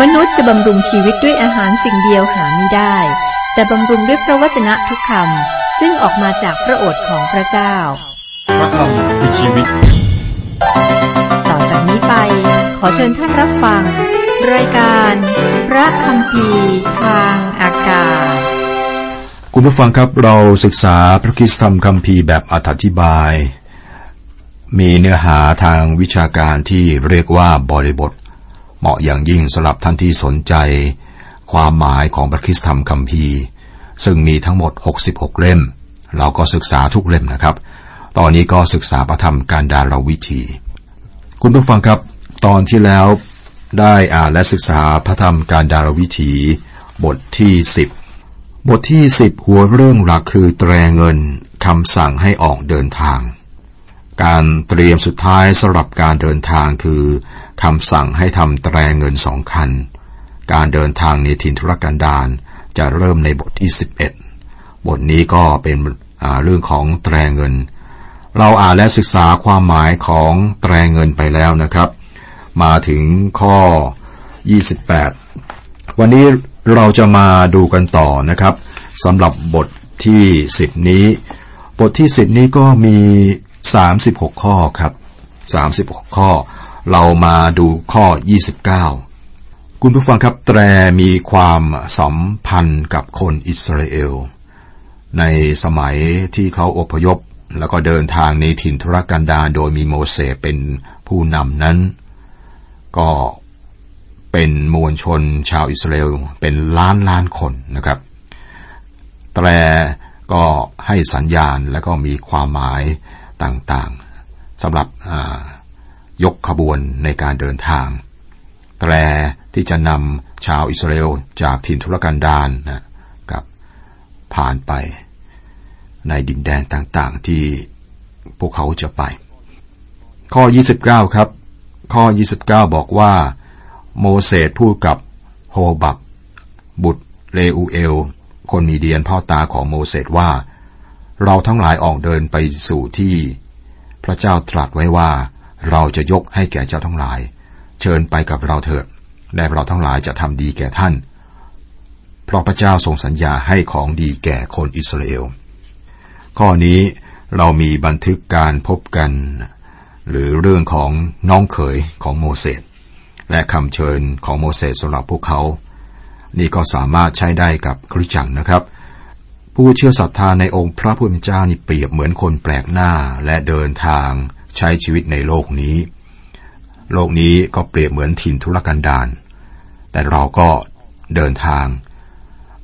มนุษย์จะบำรุงชีวิตด้วยอาหารสิ่งเดียวหาไม่ได้ แต่บำรุงด้วยพระวจนะทุกคำซึ่งออกมาจากพระโอษฐ์ของพระเจ้า พระคำคือชีวิต ต่อจากนี้ไป ขอเชิญท่านรับฟัง รายการ พระคำพีทางอากาศ คุณผู้ฟังครับเราศึกษาพระคริสตธรรมคัมภีร์แบบอธิบาย มีเนื้อหาทางวิชาการที่เรียกว่าบริบท เหมาะอย่างยิ่งสำหรับท่านที่สนใจ ความหมายของพระคริสธรรมคัมภีร์ ซึ่งมีทั้งหมด 66 เล่ม เราก็ศึกษาทุกเล่มนะครับ ตอนนี้ก็ศึกษาพระธรรมการดารวิธี คุณผู้ฟังครับ ตอนที่แล้วได้อ่านและศึกษาพระธรรมการดารวิถี บทที่สิบบทที่สิบหัวเรื่องหลักคือแตรเงินคำสั่งให้ออกเดินทาง การเตรียมสุดท้ายสำหรับการเดินทางคือ คำสั่งให้ทำแตรเงินสองคัน การเดินทางในถิ่นธุรกันดารจะเริ่มในบทที่สิบเอ็ดบทนี้ก็เป็นเรื่องของแตรเงิน เราอ่านและศึกษาความหมายของแตรเงินไปแล้วนะครับ มาถึงข้อ 28 วันนี้เราจะมาดูกันต่อนะครับสำหรับบทที่สิบนี้ บทที่สิบนี้ก็มีสามสิบหกข้อครับสามสิบหกข้อ เรามาดูข้อยี่สิบเก้าคุณผู้ฟังครับแตรมีความสัมพันธ์กับคนอิสราเอล ในสมัยที่เขาอพยพ แล้วก็เดินทางในถิ่นทุรกันดารโดยมีโมเสสเป็นผู้นำนั้น ก็เป็นมวลชนชาวอิสราเอลเป็นล้านล้านคนนะครับ แตรก็ให้สัญญาณและก็มีความหมายต่างๆสำหรับ ยกขบวนในการเดินทาง แตรที่จะนำชาวอิสราเอลจากถิ่นทุรกันดารนะกับผ่านไปในดินแดนต่างๆที่พวกเขาจะไป ข้อ 29 ครับ ข้อ 29 บอกว่า โมเสสพูดกับโฮบับ บุตรเลอูเอล คนมีเดียนพ่อตาของโมเสสว่า เราทั้งหลายออกเดินไปสู่ที่ พระเจ้าตรัสไว้ว่า เราจะยกให้แก่เจ้าทั้งหลาย เชิญไปกับเราเถิดและเราทั้งหลายจะทำดีแก่ท่าน เพราะพระเจ้าทรงสัญญาให้ของดีแก่คนอิสราเอล ข้อนี้เรามีบันทึกการพบกัน หรือเรื่องของน้องเขยของโมเสสและคำเชิญของโมเสสสำหรับพวกเขา นี่ก็สามารถใช้ได้กับคริสจังนะครับ ผู้เชื่อศรัทธาในองค์พระผู้เป็นเจ้านี่เปรียบเหมือนคนแปลกหน้าและเดินทาง ใช้ชีวิตในโลกนี้ โลกนี้ก็เปรียบเหมือนถิ่นทุรกันดารแต่เราก็เดินทาง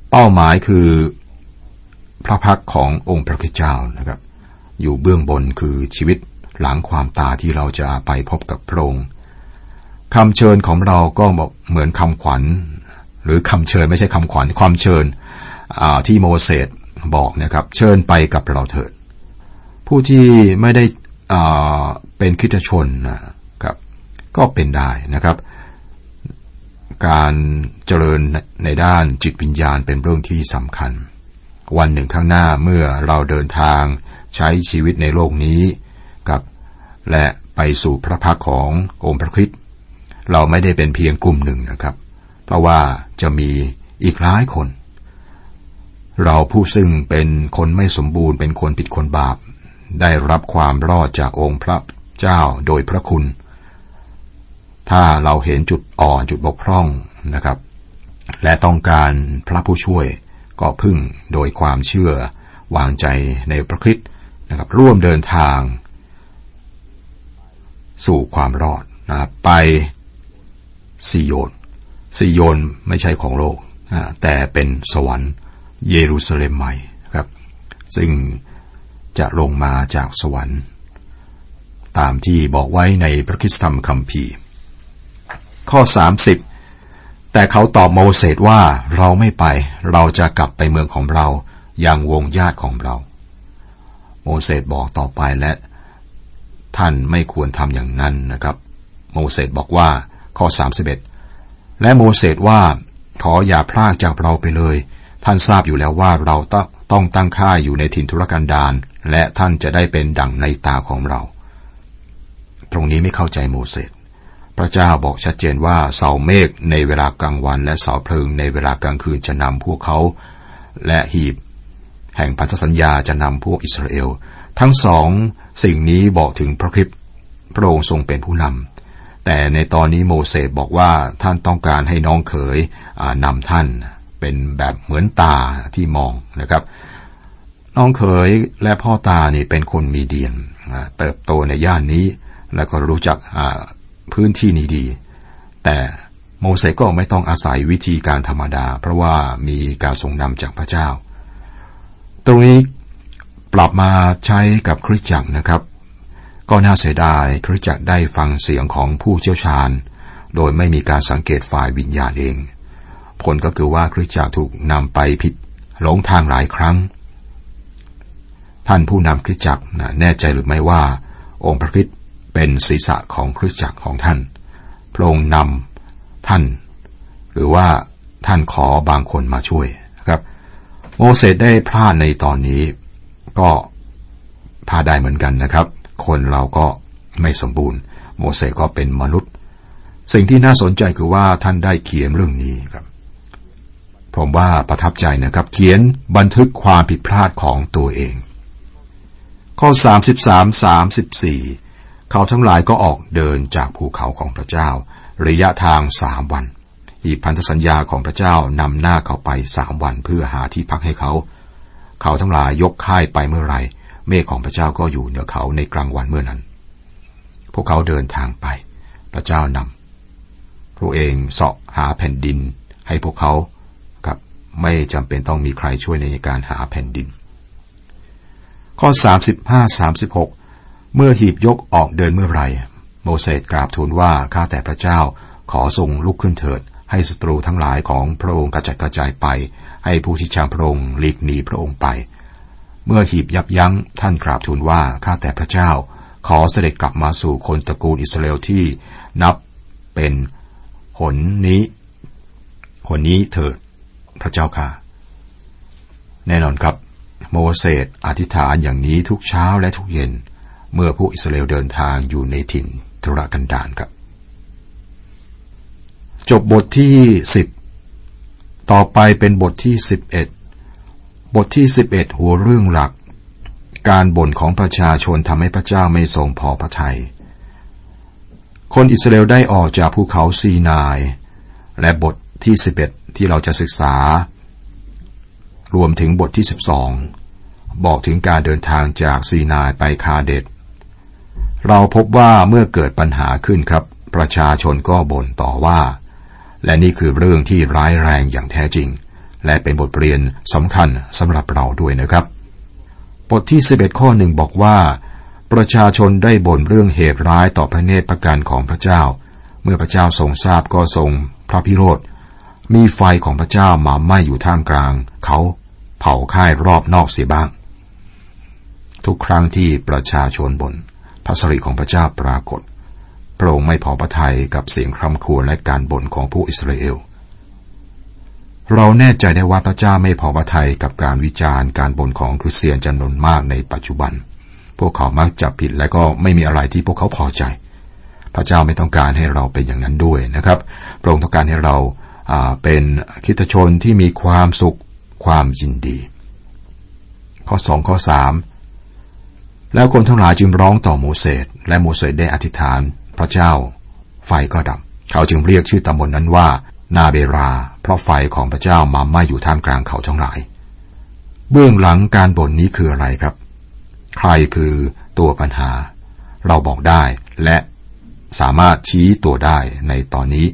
เป้าหมายคือพระพักขององค์พระคิดเจ้านะครับ อยู่เบื้องบนคือชีวิตหลังความตาที่เราจะไปพบกับพระองค์คำเชิญของเราก็บอกเหมือนคำขวัญ หรือคำเชิญไม่ใช่คำขวัญความเชิญที่โมเสสบอกนะครับ เชิญไปกับเราเถิดผู้ที่ไม่ได้ เป็นคิดชนนะครับ ก็เป็นได้นะครับ การเจริญในด้านจิตวิญญาณเป็นเรื่องที่สำคัญ วันหนึ่งข้างหน้าเมื่อเราเดินทางใช้ชีวิตในโลกนี้กับ และไปสู่พระพักขององค์พระคริสต์เราไม่ได้เป็นเพียงกลุ่มหนึ่งนะครับ เพราะว่าจะมีอีกหลายคน เราผู้ซึ่งเป็นคนไม่สมบูรณ์เป็นคนผิดคนบาป ได้รับความรอดจากองค์พระเจ้าโดยพระคุณ ถ้าเราเห็นจุดอ่อนจุดบกพร่องนะครับ และต้องการพระผู้ช่วยก็พึ่งโดยความเชื่อวางใจในพระคริสต์นะครับ ร่วมเดินทาง สู่ความรอดนะไปซีโยนซีโยนไม่ใช่ของโลก แต่เป็นสวรรค์เยรูซาเล็มใหม่ครับ ซึ่ง จะลงมาจากสวรรค์ ตามที่บอกไว้ในพระคิสธรรมคัมภีร์ ข้อ 30 แต่เขาตอบโมเสสว่าเราไม่ไปเราจะกลับไปเมืองของเราอย่างวงญาติของเรา โมเสสบอกต่อไปและท่านไม่ควรทำอย่างนั้นนะครับ โมเสสบอกว่าข้อ 31 และโมเสสว่าขออย่าพลากจากเราไปเลย ท่านทราบอยู่แล้วว่าเราต้องตั้งค่ายอยู่ในถิ่นทุรกันดาร และท่านจะได้เป็นดั่งในตาของเรา ตรงนี้ไม่เข้าใจโมเสสพระเจ้าบอกชัดเจนว่าเสาเมฆในเวลากลางวัน และเสาเพลิงในเวลากลางคืนจะนำพวกเขา และหีบ แห่งพันธสัญญาจะนำพวกอิสราเอล ทั้งสองสิ่งนี้บอกถึงพระคริสต์พระองค์ทรงเป็นผู้นำแต่ในตอนนี้โมเสสบอกว่าท่านต้องการให้น้องเขยนำท่านเป็นแบบเหมือนตาที่มองนะครับ น้องเขยและพ่อตานี่เป็นคนมีเดียนเติบโตในย่านนี้ แล้วก็รู้จักพื้นที่นี้ดี แต่โมเสสก็ไม่ต้องอาศัยวิธีการธรรมดา เพราะว่ามีการทรงนำจากพระเจ้า ตรงนี้ปรับมาใช้กับคริสตจักรนะครับ ก็น่าเสียดายคริสตจักรได้ฟังเสียงของผู้เชี่ยวชาญ โดยไม่มีการสังเกตฝ่ายวิญญาณเอง ผลก็คือว่าคริสตจักรถูกนำไปผิดหลงทางหลายครั้ง ท่านผู้นำคริสตจักรแน่ใจหรือไม่ว่า องค์พระคิดเป็นศีรษะของคริสตจักรของท่าน พระองค์นำท่าน หรือว่าท่านขอบางคนมาช่วยครับโมเสสได้พลาดในตอนนี้ ก็พลาดได้เหมือนกันนะครับ คนเราก็ไม่สมบูรณ์ โมเสสก็เป็นมนุษย์ สิ่งที่น่าสนใจคือว่าท่านได้เขียนเรื่องนี้ครับ ผมว่าประทับใจนะครับ เขียนบันทึกความผิดพลาดของตัวเอง ข้อ 33 34 เขาทั้งหลายก็ออกเดินจากภูเขาของพระเจ้า ระยะทางสามวัน อีพันธสัญญาของพระเจ้านำหน้าเขาไปสามวันเพื่อหาที่พักให้เขา เขาทั้งหลายยกค่ายไปเมื่อไรเมฆของพระเจ้าก็อยู่เหนือเขาในกลางวันเมื่อนั้น พวกเขาเดินทางไป พระเจ้านำพระเองเสาะหาแผ่นดินให้พวกเขากับไม่จำเป็นต้องมีใครช่วยในการหาแผ่นดิน ข้อ 35 36 เมื่อหีบยกออกเดินเมื่อไรโมเสสกราบทูลว่าข้าแต่พระเจ้าขอทรงลุกขึ้นเถิด ให้ศัตรูทั้งหลายของพระองค์กระจัดกระจายไป ให้ผู้ที่ชังพระองค์หลีกหนีพระองค์ไป เมื่อหีบยับยั้งท่านกราบทูลว่าข้าแต่พระเจ้า ขอเสด็จกลับมาสู่คนตระกูลอิสราเอลที่นับเป็นหนนี้หนนี้เถิดพระเจ้าค่ะ แน่นอนครับ โมเสสอธิษฐานอย่างนี้ทุกเช้าและทุกเย็น เมื่อผู้อิสราเอลเดินทางอยู่ในถิ่นทุรกันดารครับ จบบทที่สิบต่อไปเป็นบทที่สิบเอ็ดบทที่สิบเอ็ดหัวเรื่องหลัก การบ่นของประชาชนทำให้พระเจ้าไม่ทรงพอพระทยัยคนอิสราเอลได้ออกจากภูเขาซีนาย และบทที่สิบเอ็ดที่เราจะศึกษารวมถึงบทที่สิ บอกถึงการเดินทางจากซีนายไปคาเดตเราพบว่าเมื่อเกิดปัญหาขึ้นครับ ประชาชนก็บ่นต่อว่า และนี่คือเรื่องที่ร้ายแรงอย่างแท้จริง และเป็นบทเรียนสำคัญสำหรับเราด้วยนะครับ บทที่ 11 ข้อหนึ่งบอกว่า ประชาชนได้บ่นเรื่องเหตุร้ายต่อพระเนตรประการของพระเจ้า เมื่อพระเจ้าทรงทราบก็ทรงพระพิโรธมีไฟของพระเจ้ามาไหม้อยู่ท่ามกลาง เขาเผาค่ายรอบนอกเสียบ้าง ทุกครั้งที่ประชาชนบน่นระสิริของพระเจ้าปรากฏ พระองค์ไม่พอพระทัยกับเสียงคร่ำครวญและการบ่นของผู้อิสราเอล เราแน่ใจได้ว่าพระเจ้าไม่พอพระทัยกับการวิจารณ์การบ่นของคริสเตียนจำนวนมากในปัจจุบัน พวกเขามักจับผิดและก็ไม่มีอะไรที่พวกเขาพอใจ พระเจ้าไม่ต้องการให้เราเป็นอย่างนั้นด้วยนะครับ พระองค์ต้องการให้เราเป็นคิตชนที่มีความสุขความยินดี ข้อสองข้อสาม แล้วคนทั้งหลายจึงร้องต่อโมเสสและโมเสสได้อธิษฐานพระเจ้า ไฟก็ดับ เขาจึงเรียกชื่อตำบลนนั้นว่า นาเบรา เพราะไฟของพระเจ้ามาไหม้อยู่ท่ามกลางเขาทั้งหลาย เบื้องหลังการบ่นนี้คืออะไรครับ ใครคือตัวปัญหา เราบอกได้และสามารถชี้ตัวได้ในตอนนี้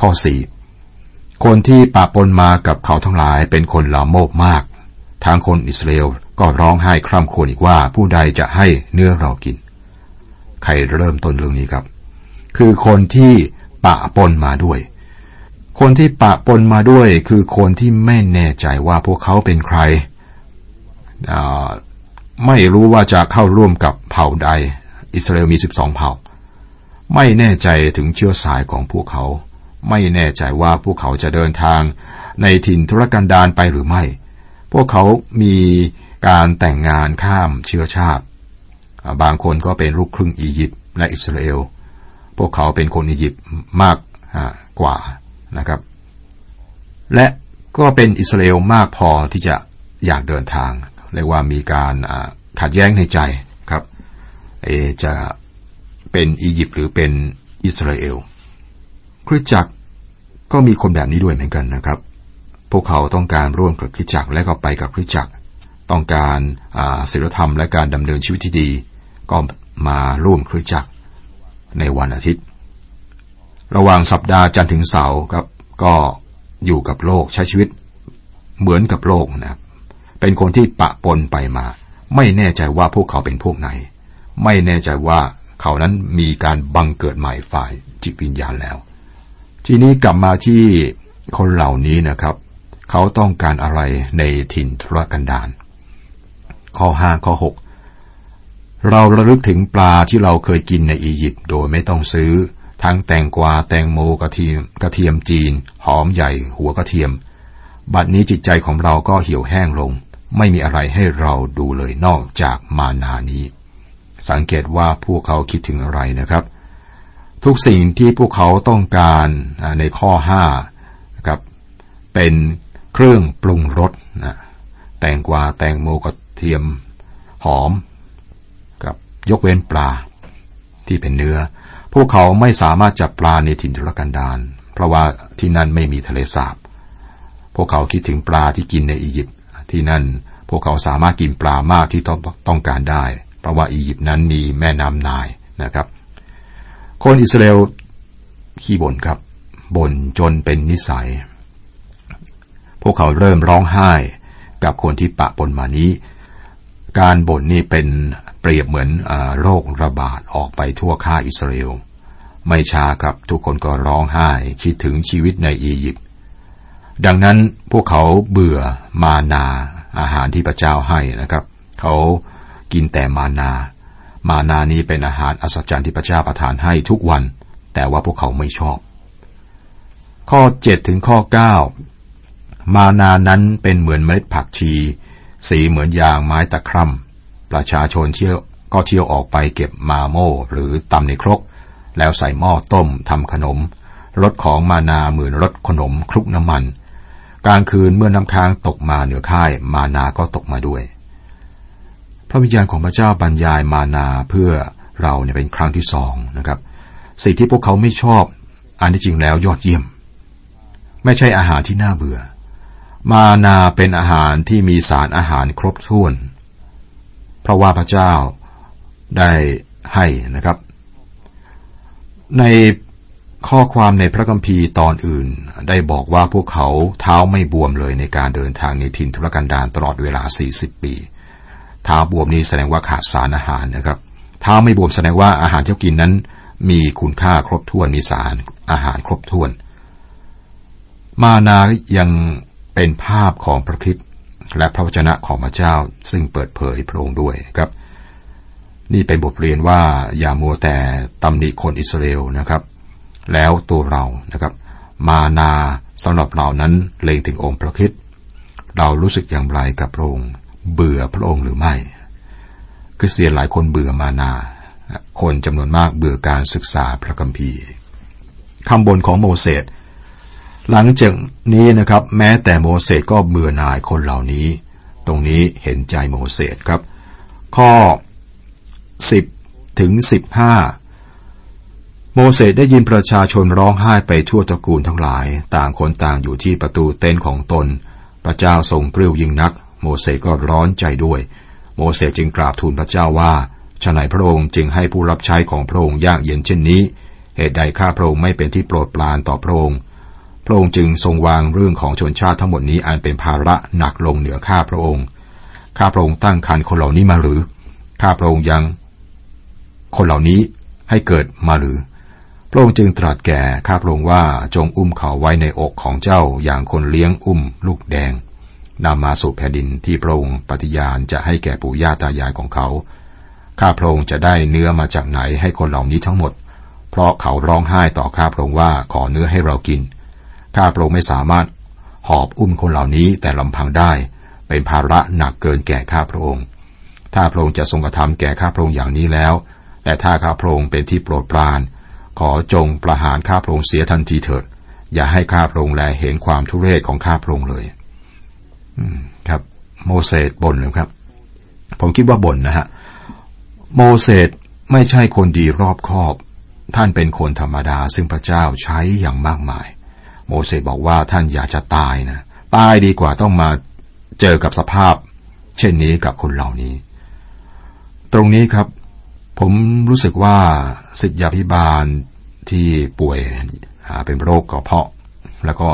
ข้อสี่คนที่ปะปนมากับเขาทั้งหลายเป็นคนลามกมากทางคนอิสราเอล ก็ร้องไห้คร่ำครวญอีกว่าผู้ใดจะให้เนื้อเรากิน ใครเริ่มต้นเรื่องนี้ครับ คือคนที่ปะปนมาด้วย คนที่ปะปนมาด้วย คือคนที่ไม่แน่ใจว่าพวกเขาเป็นใคร ไม่รู้ว่าจะเข้าร่วมกับเผ่าใด อิสราเอลมีสิบสองเผ่า ไม่แน่ใจถึงเชื้อสายของพวกเขา ไม่แน่ใจว่าพวกเขาจะเดินทางในถิ่นธุรกันดารไปหรือไม่ พวกเขามี การแต่งงานข้ามเชื้อชาติ บางคนก็เป็นลูกครึ่งอียิปต์และอิสราเอล พวกเขาเป็นคนอียิปต์มากกว่านะครับ และก็เป็นอิสราเอลมากพอที่จะอยากเดินทาง เรียกว่ามีการขัดแย้งในใจครับเอจะเป็นอียิปต์หรือเป็นอิสราเอลคริสจักรก็มีคนแบบนี้ด้วยเหมือนกันนะครับ พวกเขาต้องการร่วมกับคริสจักรและก็ไปกับคริสจักร ต้องการศีลธรรมและการดำเนินชีวิตที่ดี ก็มาร่วมคริสจักรในวันอาทิตย์ ระหว่างสัปดาห์จันทร์ถึงเสาร์ครับก็อยู่กับโลกใช้ชีวิตเหมือนกับโลกนะครับเป็นคนที่ปะปนไปมา ไม่แน่ใจว่าพวกเขาเป็นพวกไหน ไม่แน่ใจว่าเขานั้นมีการบังเกิดใหม่ฝ่ายจิตวิญญาณแล้ว ทีนี้กลับมาที่คนเหล่านี้นะครับ เขาต้องการอะไรในถิ่นทุรกันดาร ข้อห้าข้อหกเราระลึกถึงปลาที่เราเคยกินในอียิปต์โดยไม่ต้องซื้อ ทั้งแตงกวาแตงโมกระเทียมกระเทียมจีน หอมใหญ่ หัวกระเทียม บัดนี้จิตใจของเราก็เหี่ยวแห้งลง ไม่มีอะไรให้เราดูเลยนอกจากมานานี้ สังเกตว่าพวกเขาคิดถึงอะไรนะครับ ทุกสิ่งที่พวกเขาต้องการในข้อห้านะครับเป็นเครื่องปรุงรสนะแตงกวาแตงโมกระ เทียม หอม กับยกเว้นปลา ที่เป็นเนื้อ พวกเขาไม่สามารถจับปลาในถิ่นทุรกันดารเพราะว่าที่นั่นไม่มีทะเลสาบ พวกเขาคิดถึงปลาที่กินในอียิปต์ที่นั่นพวกเขาสามารถกินปลามากที่ต้องต้องการได้ เพราะว่าอียิปต์นั้นมีแม่น้ำนายนะครับ คนอิสราเอลขี้บ่นครับบ่นจนเป็นนิสัย พวกเขาเริ่มร้องไห้กับคนที่ปะปนมานี้ การบ่นนี่เป็นเปรียบเหมือนอโรคระบาดออกไปทั่วข้าอิสราเอล ไม่ช้าครับทุกคนก็ร้องไห้คิดถึงชีวิตในอียิปต์ ดังนั้นพวกเขาเบื่อมานาอาหารที่พระเจ้าให้นะครับ เขากินแต่มานา มานานี้เป็นอาหารอัศจรรย์ที่พระเจ้าประทานให้ทุกวัน แต่ว่าพวกเขาไม่ชอบ ข้อเจ็ดถึงข้อเก้ามานานั้นเป็นเหมือนเมล็ดผักชี สีเหมือนยางไม้ตะคร่ำประชาชนเที่ยวก็เที่ยวออกไปเก็บมาโม่หรือตำในครก แล้วใส่หม้อต้มทำขนมรถของมานาเหมือนรถขนมคลุกน้ำมัน กลางคืนเมื่อน้ำค้างตกมาเหนือค่ายมานาก็ตกมาด้วย พระวิญญาณของพระเจ้าบรรยายมานาเพื่อเราเนี่ยเป็นครั้งที่สองนะครับ สิ่งที่พวกเขาไม่ชอบอันที่จริงแล้วยอดเยี่ยม ไม่ใช่อาหารที่น่าเบื่อ มานาเป็นอาหารที่มีสารอาหารครบถ้วน เพราะว่าพระเจ้าได้ให้นะครับ ในข้อความในพระคัมภีร์ตอนอื่น ได้บอกว่าพวกเขาเท้าไม่บวมเลยในการเดินทางในถิ่นทุรกันดารตลอดเวลา 40 ปีเท้าบวมนี้แสดงว่าขาดสารอาหารนะครับเท้าไม่บวมแสดงว่าอาหารที่กินนั้น มีคุณค่าครบถ้วนมีสารอาหารครบถ้วน มานายัง เป็นภาพของพระคิดและพระวจนะของพระเจ้าซึ่งเปิดเผยพระองค์ด้วยครับ นี่เป็นบทเรียนว่าอย่ามัวแต่ตำหนิคนอิสราเอลนะครับ แล้วตัวเรานะครับ มานาสำหรับเรานั้นเลงถึงองค์พระคิดเรารู้สึกอย่างไรกับพระองค์เบื่อพระองค์หรือไม่คือเสียหลายคนเบื่อมานา คนจำนวนมากเบื่อการศึกษาพระคัมภีร์คำบนของโมเสส หลังจากนี้นะครับ แม้แต่โมเสสก็เบื่อหน่ายคนเหล่านี้ ตรงนี้เห็นใจโมเสสครับ ข้อ 10 ถึง 15 โมเสสได้ยินประชาชนร้องไห้ไปทั่วตระกูลทั้งหลาย ต่างคนต่างอยู่ที่ประตูเต็นท์ของตน พระเจ้าทรงกริ้วยิ่งนัก โมเสสก็ร้อนใจด้วย โมเสสจึงกราบทูลพระเจ้าว่าฉนัยพระองค์จึงให้ผู้รับใช้ของพระองค์ยากเย็นเช่นนี้ เหตุใดข้าพระองค์ไม่เป็นที่โปรดปรานต่อพระองค์ พระองค์จึงทรงวางเรื่องของชนชาติทั้งหมดนี้อันเป็นภาระหนักลงเหนือข้าพระองค์ ข้าพระองค์ตั้งคันคนเหล่านี้มาหรือ ข้าพระองค์ยัง คนเหล่านี้ให้เกิดมาหรือ พระองค์จึงตรัสแก่ข้าพระองค์ว่าจงอุ้มเขาไว้ในอกของเจ้าอย่างคนเลี้ยงอุ้มลูกแดงนำมาสู่แผ่นดินที่พระองค์ปฏิญาณจะให้แก่ปู่ย่าตายายของเขา ข้าพระองค์จะได้เนื้อมาจากไหนให้คนเหล่านี้ทั้งหมด เพราะเขาร้องไห้ต่อข้าพระองค์ว่าขอเนื้อให้เรากิน ข้าพระองค์ไม่สามารถหอบอุ้มคนเหล่านี้แต่ลำพังได้ เป็นภาระหนักเกินแก่ข้าพระองค์ ถ้าพระองค์จะทรงกระทำแก่ข้าพระองค์อย่างนี้แล้ว และถ้าข้าพระองค์เป็นที่โปรดปราน ขอจงประหารข้าพระองค์เสียทันทีเถิด อย่าให้ข้าพระองค์แลเห็นความทุเรศของข้าพระองค์เลยครับ โมเสสบ่นเลยครับ ผมคิดว่าบ่นนะฮะโมเสสไม่ใช่คนดีรอบคอบ ท่านเป็นคนธรรมดาซึ่งพระเจ้าใช้อย่างมากมาย โมเสสบอกว่าท่านอยากจะตายนะตายดีกว่าต้องมาเจอกับสภาพ เช่นนี้กับคนเหล่านี้ ตรงนี้ครับ ผมรู้สึกว่าสิทธยาพิบาลที่ป่วยเป็นโรคกระเพาะ แล้วก็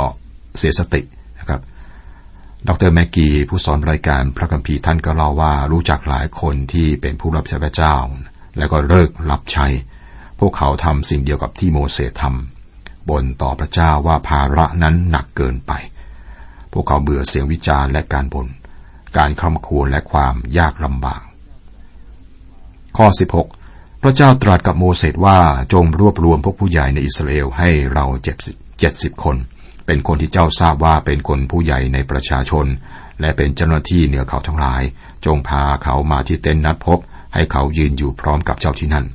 เสียสตินะครับดรแมกกีผู้สอนรายการพระคัมภีร์ท่านก็เล่าว่ารู้จักหลายคนที่เป็นผู้รับใช้พระเจ้า แล้วก็เลิกรับใช้ พวกเขาทำสิ่งเดียวกับที่โมเสสทำ บนต่อพระเจ้าว่าภาระนั้นหนักเกินไป พวกเขาเบื่อเสียงวิจารณ์และการบน่น การคร่ำควรและความยากลำบาก ข้อ 16 พระเจ้าตรัสกับโมเสสว่าจงรวบรวมพวกผู้ใหญ่ในอิสราเอลให้เราเจ็ดสิบเจ็ดสิบคน เป็นคนที่เจ้าทราบว่าเป็นคนผู้ใหญ่ในประชาชน และเป็นเจ้าหน้าที่เหนือเขาทั้งหลาย จงพาเขามาที่เต็นท์นัดพบ ให้เขายืนอยู่พร้อมกับเจ้าที่นั่น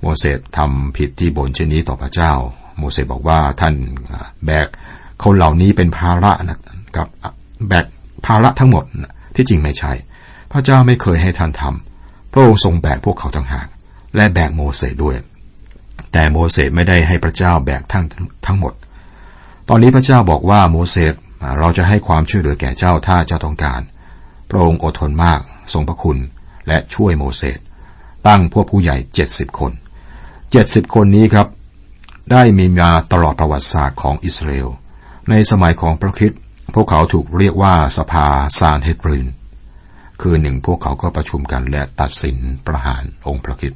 โมเสสทำผิดที่บนเช่นนี้ต่อพระเจ้า โมเสสบอกว่าท่านแบกคนเหล่านี้เป็นภาระนะกับแบกภาระทั้งหมดที่จริงไม่ใช่ พระเจ้าไม่เคยให้ท่านทำพระองค์ทรงแบกพวกเขาทั้งหาก และแบกโมเสสด้วย แต่โมเสสไม่ได้ให้พระเจ้าแบกทั้งทั้งหมด ตอนนี้พระเจ้าบอกว่าโมเสสเราจะให้ความช่วยเหลือแก่เจ้าถ้าเจ้าต้องการ พระองค์อดทนมากทรงพระคุณและช่วยโมเสสตั้งพวกผู้ใหญ่เจ็ดสิบคนเจ็ดสิบคนนี้ครับ ได้มีมาตลอดประวัติศาสตร์ของอิสราเอล ในสมัยของพระคริสต์พวกเขาถูกเรียกว่าสภาซานเฮดบริน คือหนึ่งพวกเขาก็ประชุมกันและตัดสินประหารองค์พระคิด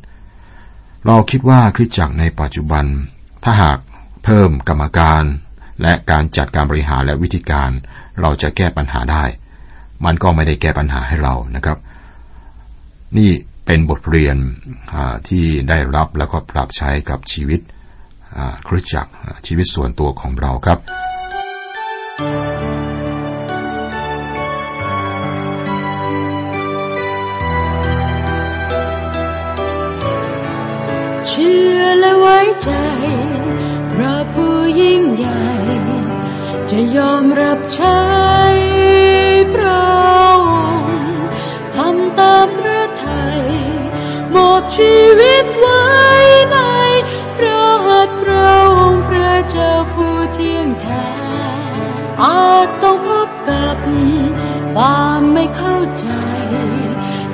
เราคิดว่าคริสตจักรในปัจจุบัน ถ้าหากเพิ่มกรรมการ และการจัดการบริหารและวิธีการ เราจะแก้ปัญหาได้ มันก็ไม่ได้แก้ปัญหาให้เรานะครับ นี่เป็นบทเรียนที่ได้รับแล้วก็ปรับใช้กับชีวิต คริสตจักรชีวิตส่วนตัวของเราครับ เชื่อและไว้ใจพระผู้ยิ่งใหญ่ จะยอมรับใช้พระองค์ทำตามพระทัยหมอบชีวิตไว้ใน ระองค์พระเจ้าผู้เที่ยงแท้อาจต้องพบกับความไม่เข้าใจ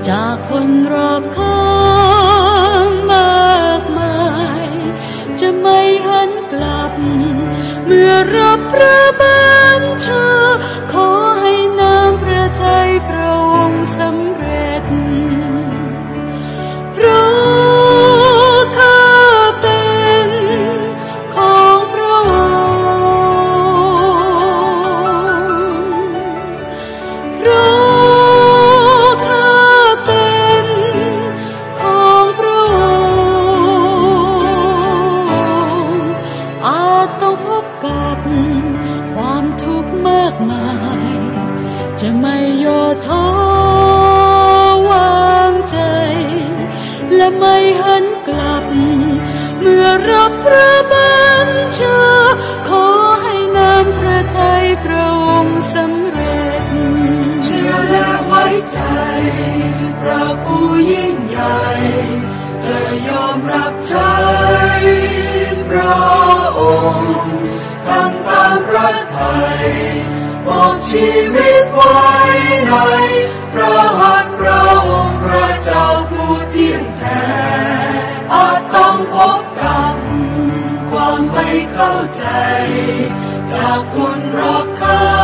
จากคนรอบข้างมากมาย จะไม่หันกลับ เมื่อรับพระบัญชา พระบัญชา ขอให้น้ำพระทัยพระองค์สำเร็จ เชื่อและไว้ใจ พระผู้ยิ่งใหญ่ จะยอมรับใช้พระองค์ทำตามพระทัยมอบชีวิตไว้ในพระหั จากคนรักเขา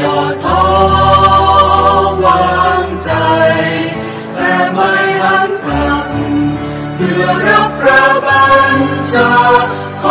ย่อท้อวางใจ แต่ไม่หันกลัเพื่อรับพระบัญชาข